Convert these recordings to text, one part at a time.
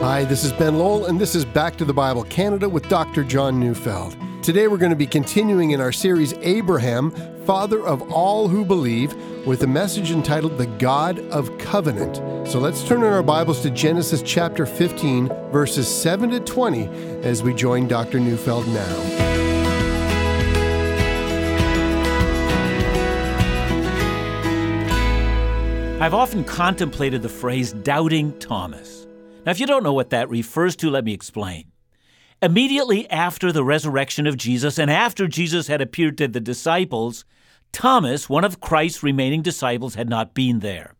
Hi, this is Ben Lowell, and this is Back to the Bible Canada with Dr. John Neufeld. Today we're going to be continuing in our series Abraham, Father of All Who Believe, with a message entitled The God of Covenant. So let's turn in our Bibles to Genesis chapter 15, verses 7 to 20, as we join Dr. Neufeld now. I've often contemplated the phrase doubting Thomas. Now, if you don't know what that refers to, let me explain. Immediately after the resurrection of Jesus and after Jesus had appeared to the disciples, Thomas, one of Christ's remaining disciples, had not been there.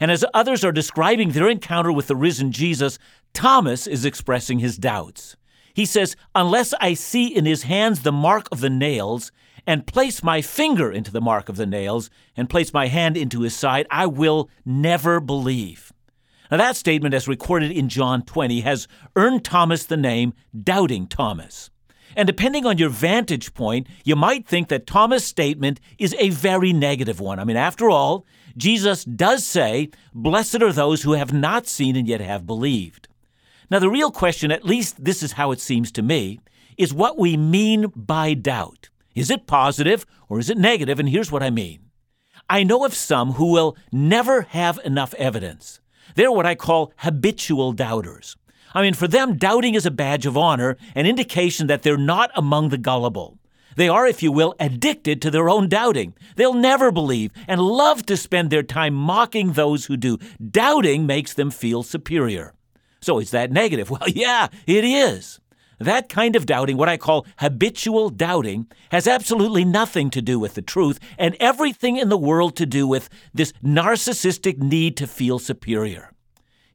And as others are describing their encounter with the risen Jesus, Thomas is expressing his doubts. He says, Unless I see in his hands the mark of the nails, and place my finger into the mark of the nails, and place my hand into his side, I will never believe. Now, that statement, as recorded in John 20, has earned Thomas the name Doubting Thomas. And depending on your vantage point, you might think that Thomas' statement is a very negative one. I mean, after all, Jesus does say, Blessed are those who have not seen and yet have believed. Now, the real question, at least this is how it seems to me, is what we mean by doubt. Is it positive or is it negative? And here's what I mean I know of some who will never have enough evidence. They're what I call habitual doubters. I mean, for them, doubting is a badge of honor, an indication that they're not among the gullible. They are, if you will, addicted to their own doubting. They'll never believe and love to spend their time mocking those who do. Doubting makes them feel superior. So is that negative? Well, yeah, it is. That kind of doubting, what I call habitual doubting, has absolutely nothing to do with the truth and everything in the world to do with this narcissistic need to feel superior.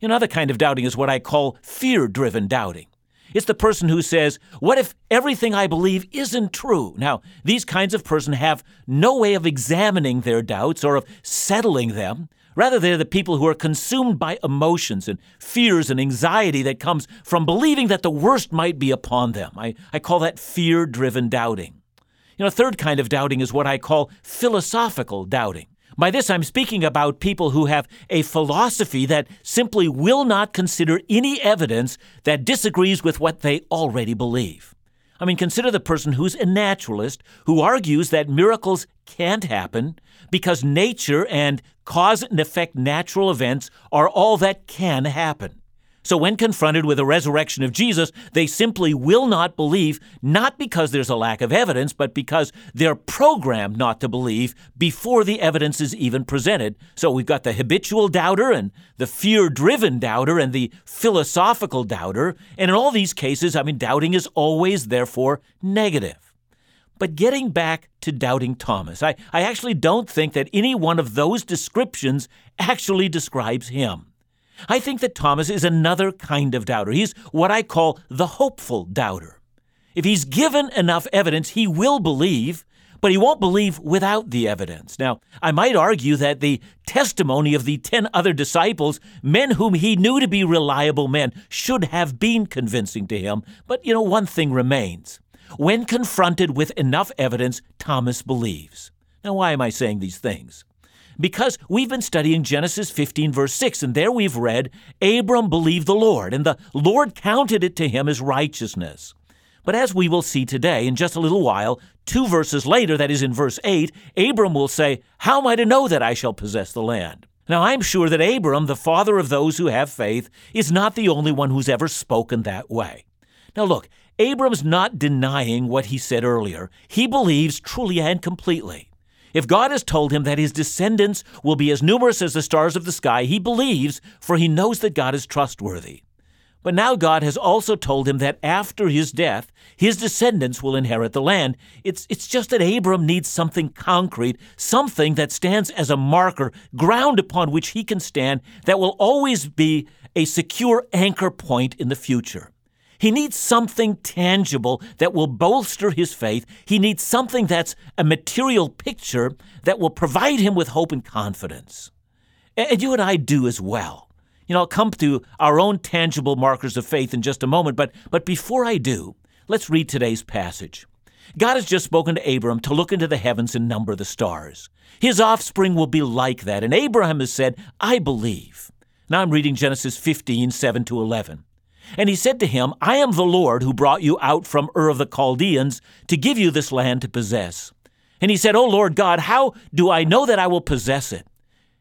Another kind of doubting is what I call fear driven doubting. It's the person who says, What if everything I believe isn't true? Now, these kinds of person have no way of examining their doubts or of settling them. Rather, they're the people who are consumed by emotions and fears and anxiety that comes from believing that the worst might be upon them. I, I call that fear driven doubting. You know, a third kind of doubting is what I call philosophical doubting. By this, I'm speaking about people who have a philosophy that simply will not consider any evidence that disagrees with what they already believe. I mean, consider the person who's a naturalist who argues that miracles can't happen because nature and cause and effect natural events are all that can happen. So, when confronted with the resurrection of Jesus, they simply will not believe, not because there's a lack of evidence, but because they're programmed not to believe before the evidence is even presented. So, we've got the habitual doubter and the fear driven doubter and the philosophical doubter. And in all these cases, I mean, doubting is always, therefore, negative. But getting back to doubting Thomas, I, I actually don't think that any one of those descriptions actually describes him. I think that Thomas is another kind of doubter. He's what I call the hopeful doubter. If he's given enough evidence, he will believe, but he won't believe without the evidence. Now, I might argue that the testimony of the ten other disciples, men whom he knew to be reliable men, should have been convincing to him. But, you know, one thing remains. When confronted with enough evidence, Thomas believes. Now, why am I saying these things? Because we've been studying Genesis 15, verse 6, and there we've read, Abram believed the Lord, and the Lord counted it to him as righteousness. But as we will see today, in just a little while, two verses later, that is in verse 8, Abram will say, How am I to know that I shall possess the land? Now, I'm sure that Abram, the father of those who have faith, is not the only one who's ever spoken that way. Now, look, Abram's not denying what he said earlier. He believes truly and completely. If God has told him that his descendants will be as numerous as the stars of the sky, he believes, for he knows that God is trustworthy. But now God has also told him that after his death, his descendants will inherit the land. It's, it's just that Abram needs something concrete, something that stands as a marker, ground upon which he can stand, that will always be a secure anchor point in the future. He needs something tangible that will bolster his faith. He needs something that's a material picture that will provide him with hope and confidence. And you and I do as well. You know, I'll come to our own tangible markers of faith in just a moment, but, but before I do, let's read today's passage. God has just spoken to Abram to look into the heavens and number the stars. His offspring will be like that. And Abraham has said, I believe. Now I'm reading Genesis 15, 7 to 11. And he said to him, I am the Lord who brought you out from Ur of the Chaldeans to give you this land to possess. And he said, O Lord God, how do I know that I will possess it?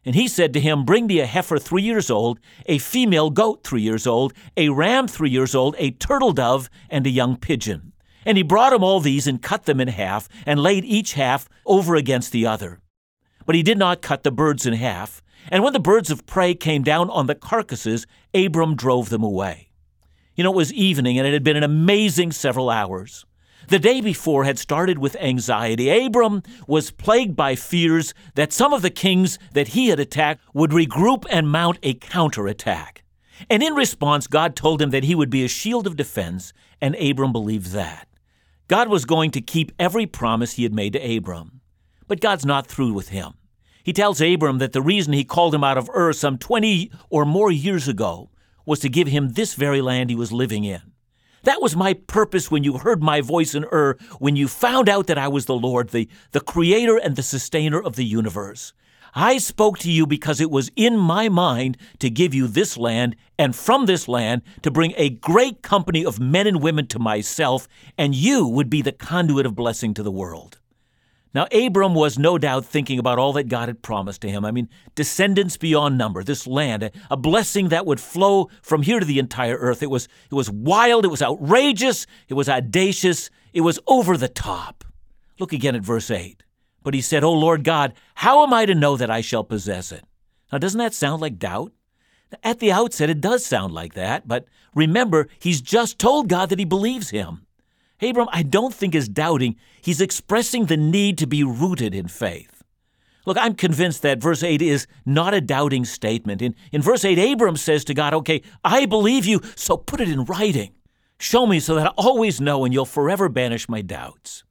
And he said to him, Bring me a heifer three years old, a female goat three years old, a ram three years old, a turtle dove, and a young pigeon. And he brought him all these and cut them in half, and laid each half over against the other. But he did not cut the birds in half. And when the birds of prey came down on the carcasses, Abram drove them away. You know, it was evening, and it had been an amazing several hours. The day before had started with anxiety. Abram was plagued by fears that some of the kings that he had attacked would regroup and mount a counterattack. And in response, God told him that he would be a shield of defense, and Abram believed that. God was going to keep every promise he had made to Abram. But God's not through with him. He tells Abram that the reason he called him out of Ur some 20 or more years ago was to give him this very land he was living in. That was my purpose when you heard my voice in Ur, when you found out that I was the Lord, the, the creator and the sustainer of the universe. I spoke to you because it was in my mind to give you this land, and from this land to bring a great company of men and women to myself, and you would be the conduit of blessing to the world. Now, Abram was no doubt thinking about all that God had promised to him. I mean, descendants beyond number, this land, a blessing that would flow from here to the entire earth. It was, it was wild, it was outrageous, it was audacious, it was over the top. Look again at verse 8. But he said, O Lord God, how am I to know that I shall possess it? Now, doesn't that sound like doubt? At the outset, it does sound like that, but remember, he's just told God that he believes him. Abram, I don't think is doubting. He's expressing the need to be rooted in faith. Look, I'm convinced that verse 8 is not a doubting statement. In, in verse 8, Abram says to God, Okay, I believe you, so put it in writing. Show me so that I always know and you'll forever banish my doubts.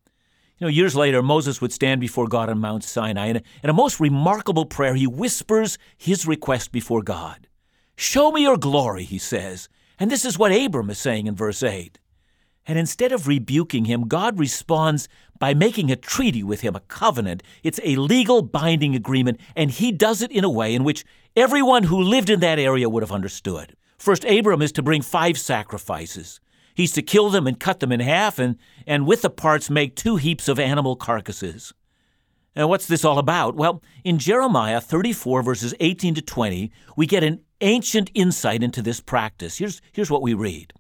You know, years later, Moses would stand before God on Mount Sinai, and in a most remarkable prayer, he whispers his request before God. Show me your glory, he says. And this is what Abram is saying in verse 8. And instead of rebuking him, God responds by making a treaty with him, a covenant. It's a legal binding agreement, and he does it in a way in which everyone who lived in that area would have understood. First, Abram is to bring five sacrifices. He's to kill them and cut them in half, and, and with the parts make two heaps of animal carcasses. Now, what's this all about? Well, in Jeremiah 34, verses 18 to 20, we get an ancient insight into this practice. Here's, here's what we read.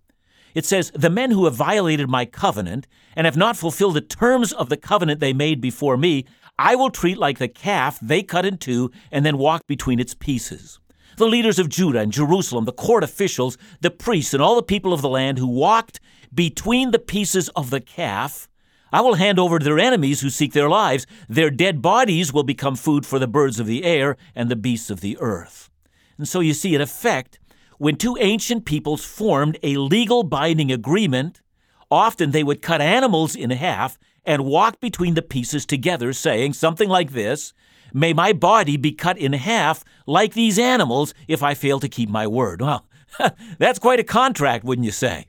It says, The men who have violated my covenant and have not fulfilled the terms of the covenant they made before me, I will treat like the calf they cut in two and then walk between its pieces. The leaders of Judah and Jerusalem, the court officials, the priests, and all the people of the land who walked between the pieces of the calf, I will hand over to their enemies who seek their lives. Their dead bodies will become food for the birds of the air and the beasts of the earth. And so you see, in effect, when two ancient peoples formed a legal binding agreement, often they would cut animals in half and walk between the pieces together, saying something like this May my body be cut in half like these animals if I fail to keep my word. Well, that's quite a contract, wouldn't you say?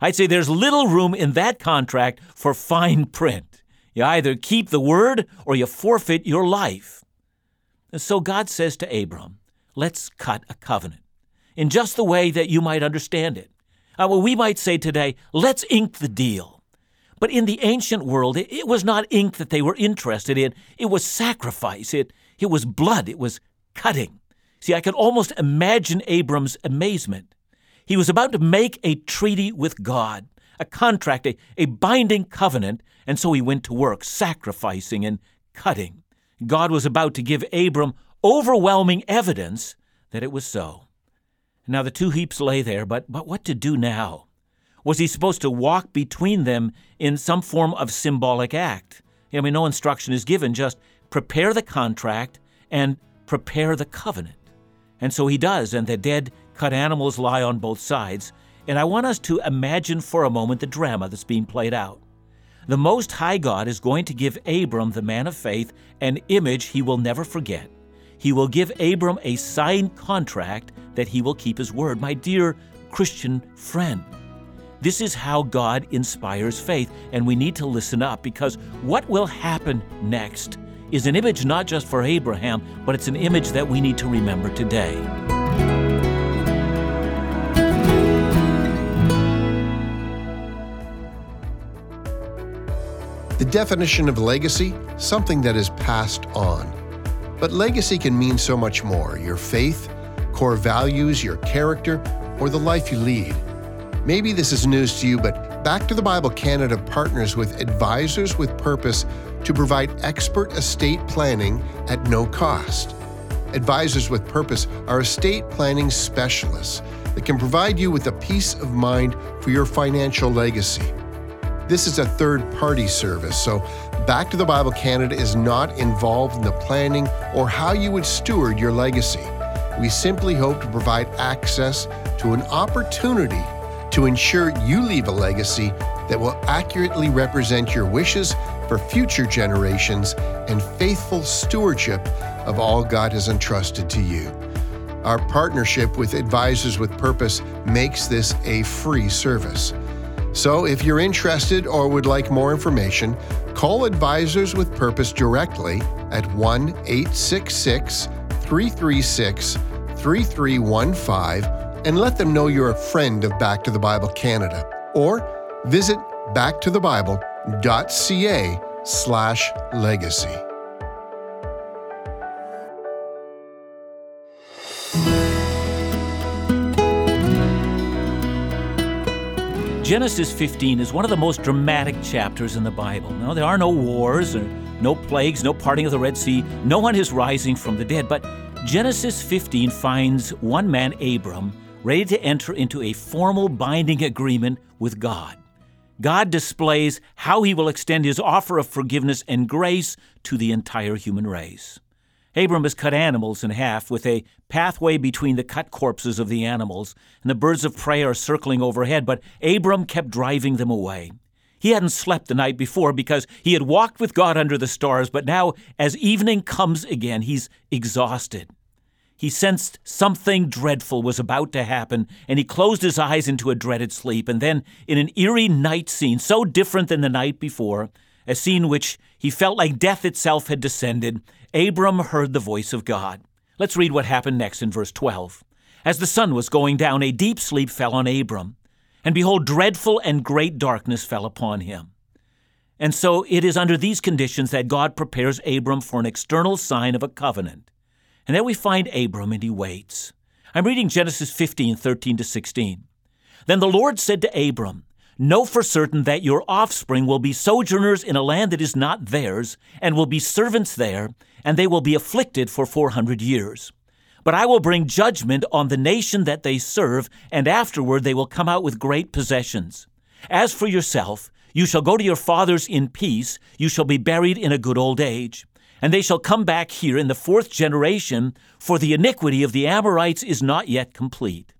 I'd say there's little room in that contract for fine print. You either keep the word or you forfeit your life. So God says to Abram, Let's cut a covenant in just the way that you might understand it. Uh, well, we might say today, let's ink the deal. But in the ancient world, it, it was not ink that they were interested in. It was sacrifice. It, it was blood. It was cutting. See, I can almost imagine Abram's amazement. He was about to make a treaty with God, a contract, a, a binding covenant, and so he went to work, sacrificing and cutting. God was about to give Abram overwhelming evidence that it was so. Now the two heaps lay there, but, but what to do now? Was he supposed to walk between them in some form of symbolic act? I mean, no instruction is given, just prepare the contract and prepare the covenant. And so he does, and the dead cut animals lie on both sides. And I want us to imagine for a moment the drama that's being played out. The Most High God is going to give Abram, the man of faith, an image he will never forget. He will give Abram a signed contract that he will keep his word. My dear Christian friend, this is how God inspires faith, and we need to listen up because what will happen next is an image not just for Abraham, but it's an image that we need to remember today. The definition of legacy something that is passed on. But legacy can mean so much more your faith, core values, your character, or the life you lead. Maybe this is news to you, but Back to the Bible Canada partners with Advisors with Purpose to provide expert estate planning at no cost. Advisors with Purpose are estate planning specialists that can provide you with a peace of mind for your financial legacy. This is a third party service, so Back to the Bible Canada is not involved in the planning or how you would steward your legacy. We simply hope to provide access to an opportunity to ensure you leave a legacy that will accurately represent your wishes for future generations and faithful stewardship of all God has entrusted to you. Our partnership with Advisors with Purpose makes this a free service. So, if you're interested or would like more information, call Advisors with Purpose directly at 1 866 336 3315 and let them know you're a friend of Back to the Bible Canada. Or visit backtothebible.ca slash legacy. Genesis 15 is one of the most dramatic chapters in the Bible. Now, there are no wars no plagues, no parting of the Red Sea, no one is rising from the dead, but Genesis 15 finds one man, Abram, ready to enter into a formal binding agreement with God. God displays how he will extend his offer of forgiveness and grace to the entire human race. Abram has cut animals in half with a pathway between the cut corpses of the animals, and the birds of prey are circling overhead, but Abram kept driving them away. He hadn't slept the night before because he had walked with God under the stars, but now, as evening comes again, he's exhausted. He sensed something dreadful was about to happen, and he closed his eyes into a dreaded sleep. And then, in an eerie night scene, so different than the night before, a scene which he felt like death itself had descended, Abram heard the voice of God. Let's read what happened next in verse 12. As the sun was going down, a deep sleep fell on Abram, and behold, dreadful and great darkness fell upon him. And so it is under these conditions that God prepares Abram for an external sign of a covenant. And then we find Abram and he waits. I'm reading Genesis 15, 13 to 16. Then the Lord said to Abram, Know for certain that your offspring will be sojourners in a land that is not theirs, and will be servants there, and they will be afflicted for 400 years. But I will bring judgment on the nation that they serve, and afterward they will come out with great possessions. As for yourself, you shall go to your fathers in peace, you shall be buried in a good old age. And they shall come back here in the fourth generation, for the iniquity of the Amorites is not yet complete.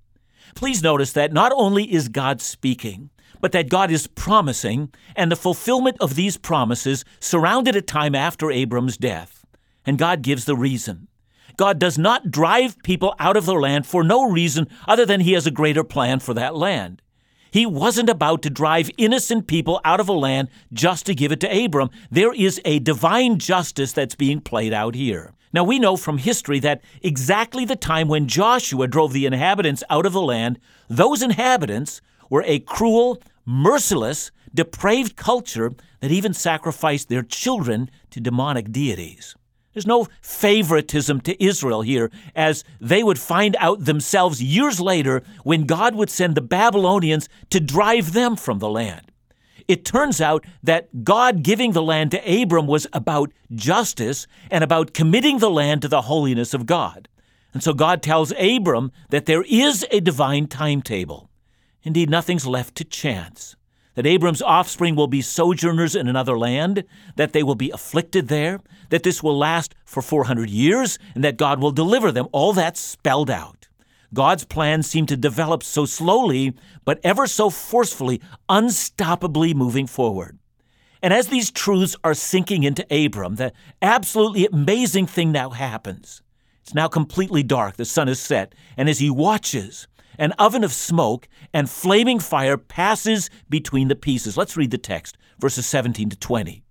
Please notice that not only is God speaking, but that God is promising, and the fulfillment of these promises surrounded a time after Abram's death. And God gives the reason. God does not drive people out of the land for no reason other than He has a greater plan for that land. He wasn't about to drive innocent people out of a land just to give it to Abram. There is a divine justice that's being played out here. Now, we know from history that exactly the time when Joshua drove the inhabitants out of the land, those inhabitants were a cruel, merciless, depraved culture that even sacrificed their children to demonic deities. There's no favoritism to Israel here, as they would find out themselves years later when God would send the Babylonians to drive them from the land. It turns out that God giving the land to Abram was about justice and about committing the land to the holiness of God. And so God tells Abram that there is a divine timetable. Indeed, nothing's left to chance that Abram's offspring will be sojourners in another land, that they will be afflicted there, that this will last for 400 years, and that God will deliver them. All that's spelled out. God's plans seem to develop so slowly, but ever so forcefully, unstoppably moving forward. And as these truths are sinking into Abram, the absolutely amazing thing now happens. It's now completely dark, the sun is set, and as he watches, an oven of smoke and flaming fire passes between the pieces. Let's read the text, verses 17 to 20.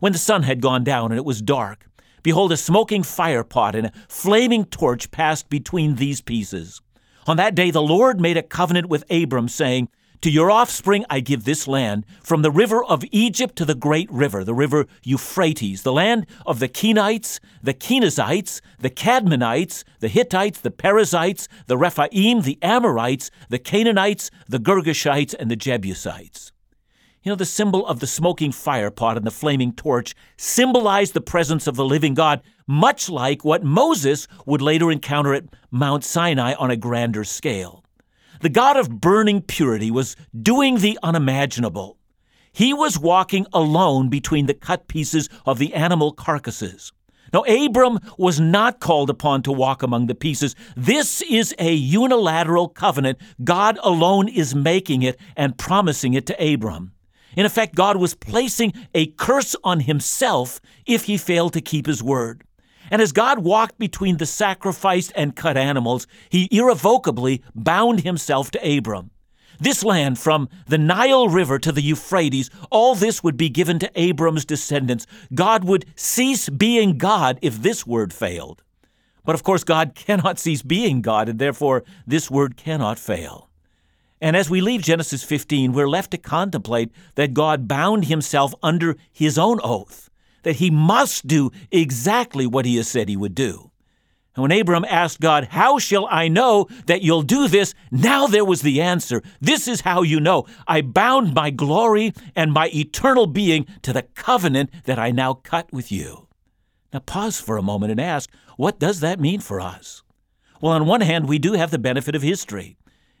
When the sun had gone down and it was dark, behold, a smoking fire pot and a flaming torch passed between these pieces. On that day, the Lord made a covenant with Abram, saying, To your offspring I give this land, from the river of Egypt to the great river, the river Euphrates, the land of the Kenites, the Kenizzites, the Cadmonites, the Hittites, the Perizzites, the Rephaim, the Amorites, the Canaanites, the Girgashites, and the Jebusites. You know, the symbol of the smoking fire pot and the flaming torch symbolized the presence of the living God, much like what Moses would later encounter at Mount Sinai on a grander scale. The God of burning purity was doing the unimaginable. He was walking alone between the cut pieces of the animal carcasses. Now, Abram was not called upon to walk among the pieces. This is a unilateral covenant. God alone is making it and promising it to Abram. In effect, God was placing a curse on himself if he failed to keep his word. And as God walked between the sacrificed and cut animals, he irrevocably bound himself to Abram. This land, from the Nile River to the Euphrates, all this would be given to Abram's descendants. God would cease being God if this word failed. But of course, God cannot cease being God, and therefore this word cannot fail. And as we leave Genesis 15, we're left to contemplate that God bound himself under his own oath, that he must do exactly what he has said he would do. And when Abram asked God, How shall I know that you'll do this? Now there was the answer. This is how you know. I bound my glory and my eternal being to the covenant that I now cut with you. Now pause for a moment and ask, what does that mean for us? Well, on one hand, we do have the benefit of history.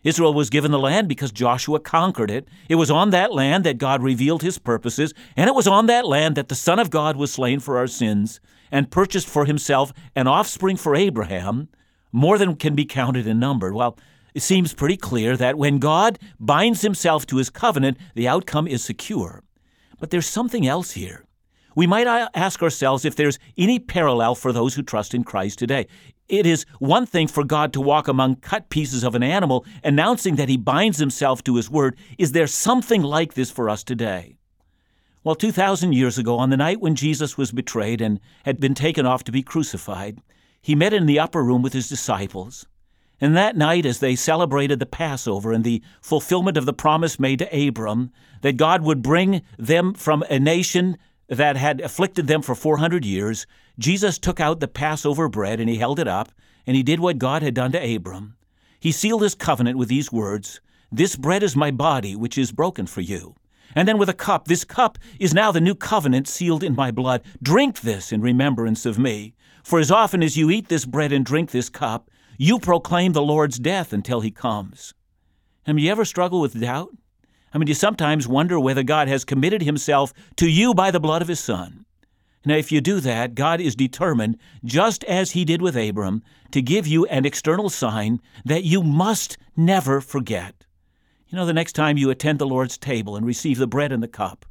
Israel was given the land because Joshua conquered it. It was on that land that God revealed his purposes, and it was on that land that the Son of God was slain for our sins and purchased for himself an offspring for Abraham, more than can be counted in number. Well, it seems pretty clear that when God binds himself to his covenant, the outcome is secure. But there's something else here. We might ask ourselves if there's any parallel for those who trust in Christ today. It is one thing for God to walk among cut pieces of an animal, announcing that he binds himself to his word. Is there something like this for us today? Well, 2,000 years ago, on the night when Jesus was betrayed and had been taken off to be crucified, he met in the upper room with his disciples. And that night, as they celebrated the Passover and the fulfillment of the promise made to Abram that God would bring them from a nation that had afflicted them for 400 years, Jesus took out the Passover bread and he held it up, and he did what God had done to Abram. He sealed his covenant with these words This bread is my body, which is broken for you. And then with a cup, this cup is now the new covenant sealed in my blood. Drink this in remembrance of me. For as often as you eat this bread and drink this cup, you proclaim the Lord's death until he comes. Have you ever struggle with doubt? I mean, do you sometimes wonder whether God has committed himself to you by the blood of his Son. Now, if you do that, God is determined, just as he did with Abram, to give you an external sign that you must never forget. You know, the next time you attend the Lord's table and receive the bread and the cup,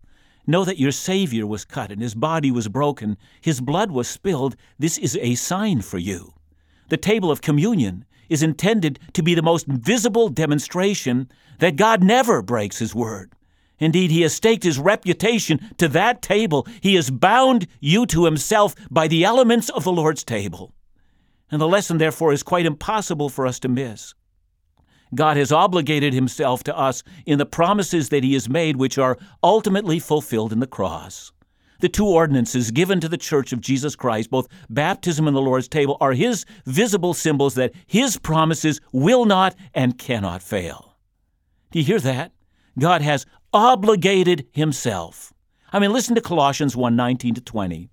know that your Savior was cut and his body was broken, his blood was spilled. This is a sign for you. The table of communion is intended to be the most visible demonstration that God never breaks His word. Indeed, He has staked His reputation to that table. He has bound you to Himself by the elements of the Lord's table. And the lesson, therefore, is quite impossible for us to miss. God has obligated Himself to us in the promises that He has made, which are ultimately fulfilled in the cross. The two ordinances given to the Church of Jesus Christ, both baptism and the Lord's table, are His visible symbols that His promises will not and cannot fail. Do you hear that? God has obligated Himself. I mean, listen to Colossians 1 19 to 20.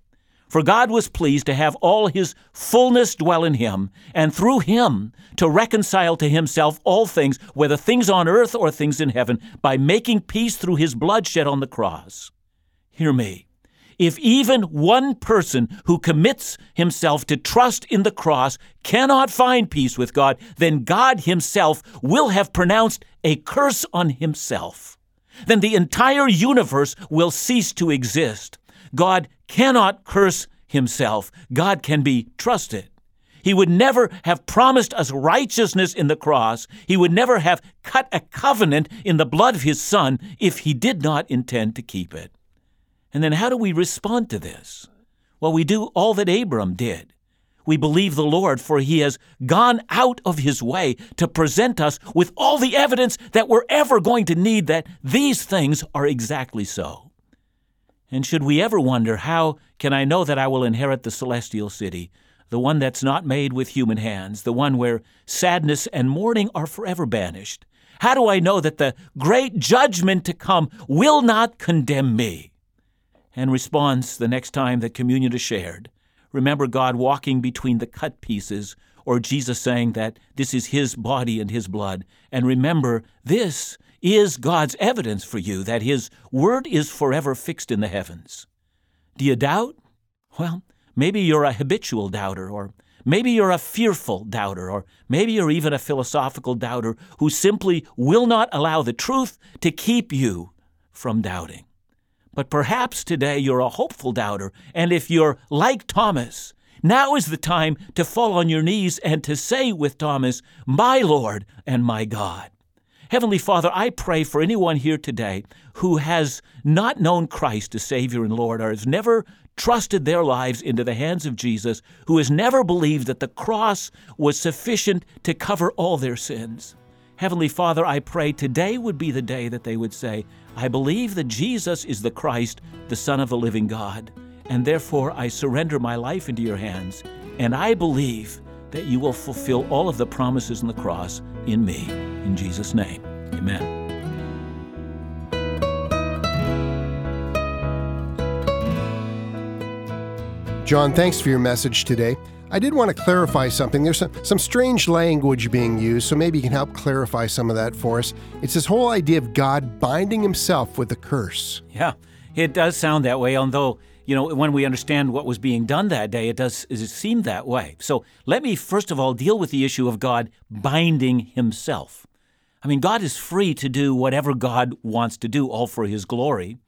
For God was pleased to have all his fullness dwell in him, and through him to reconcile to himself all things, whether things on earth or things in heaven, by making peace through his blood shed on the cross. Hear me. If even one person who commits himself to trust in the cross cannot find peace with God, then God himself will have pronounced a curse on himself. Then the entire universe will cease to exist. God cannot curse himself. God can be trusted. He would never have promised us righteousness in the cross. He would never have cut a covenant in the blood of his Son if he did not intend to keep it. And then how do we respond to this? Well, we do all that Abram did. We believe the Lord, for he has gone out of his way to present us with all the evidence that we're ever going to need that these things are exactly so. And should we ever wonder, how can I know that I will inherit the celestial city, the one that's not made with human hands, the one where sadness and mourning are forever banished? How do I know that the great judgment to come will not condemn me? And responds the next time that communion is shared remember God walking between the cut pieces, or Jesus saying that this is His body and His blood. And remember, this is God's evidence for you that His word is forever fixed in the heavens. Do you doubt? Well, maybe you're a habitual doubter, or maybe you're a fearful doubter, or maybe you're even a philosophical doubter who simply will not allow the truth to keep you from doubting. But perhaps today you're a hopeful doubter, and if you're like Thomas, now is the time to fall on your knees and to say with Thomas, My Lord and my God. Heavenly Father, I pray for anyone here today who has not known Christ as Savior and Lord or has never trusted their lives into the hands of Jesus, who has never believed that the cross was sufficient to cover all their sins. Heavenly Father, I pray today would be the day that they would say, I believe that Jesus is the Christ, the Son of the living God, and therefore I surrender my life into your hands, and I believe that you will fulfill all of the promises in the cross in me. In Jesus' name, amen. John, thanks for your message today. I did want to clarify something. There's some, some strange language being used, so maybe you can help clarify some of that for us. It's this whole idea of God binding himself with a curse. Yeah, it does sound that way, although, you know, when we understand what was being done that day, it does it seem that way. So let me first of all deal with the issue of God binding himself. I mean, God is free to do whatever God wants to do, all for his glory.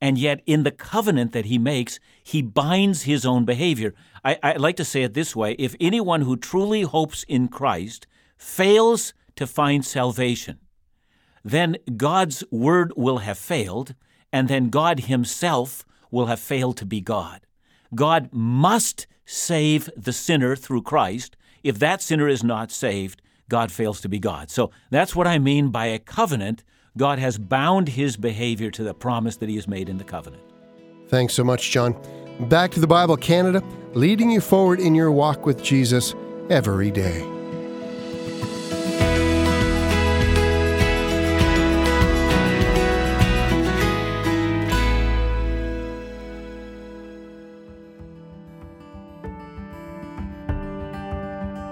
And yet, in the covenant that he makes, he binds his own behavior. I, I like to say it this way if anyone who truly hopes in Christ fails to find salvation, then God's word will have failed, and then God himself will have failed to be God. God must save the sinner through Christ. If that sinner is not saved, God fails to be God. So that's what I mean by a covenant God has bound his behavior to the promise that he has made in the covenant. Thanks so much, John. Back to the Bible Canada, leading you forward in your walk with Jesus every day.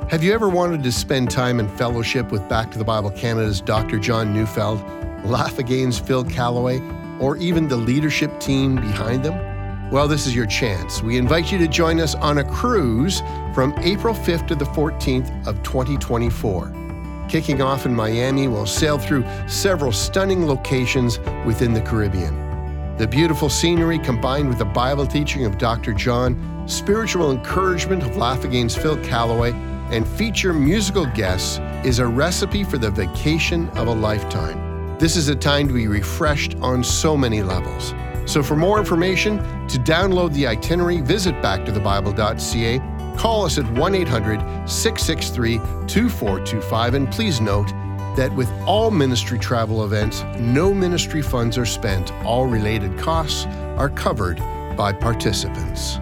Have you ever wanted to spend time in fellowship with Back to the Bible Canada's Dr. John Neufeld, Laugh Again's Phil Callaway, or even the leadership team behind them? Well, this is your chance. We invite you to join us on a cruise from April 5th to the 14th of 2024. Kicking off in Miami, we'll sail through several stunning locations within the Caribbean. The beautiful scenery combined with the Bible teaching of Dr. John, spiritual encouragement of Laugh Again's Phil Callaway, and feature musical guests is a recipe for the vacation of a lifetime. This is a time to be refreshed on so many levels. So, for more information, to download the itinerary, visit backtothebible.ca, call us at 1 800 663 2425, and please note that with all ministry travel events, no ministry funds are spent. All related costs are covered by participants.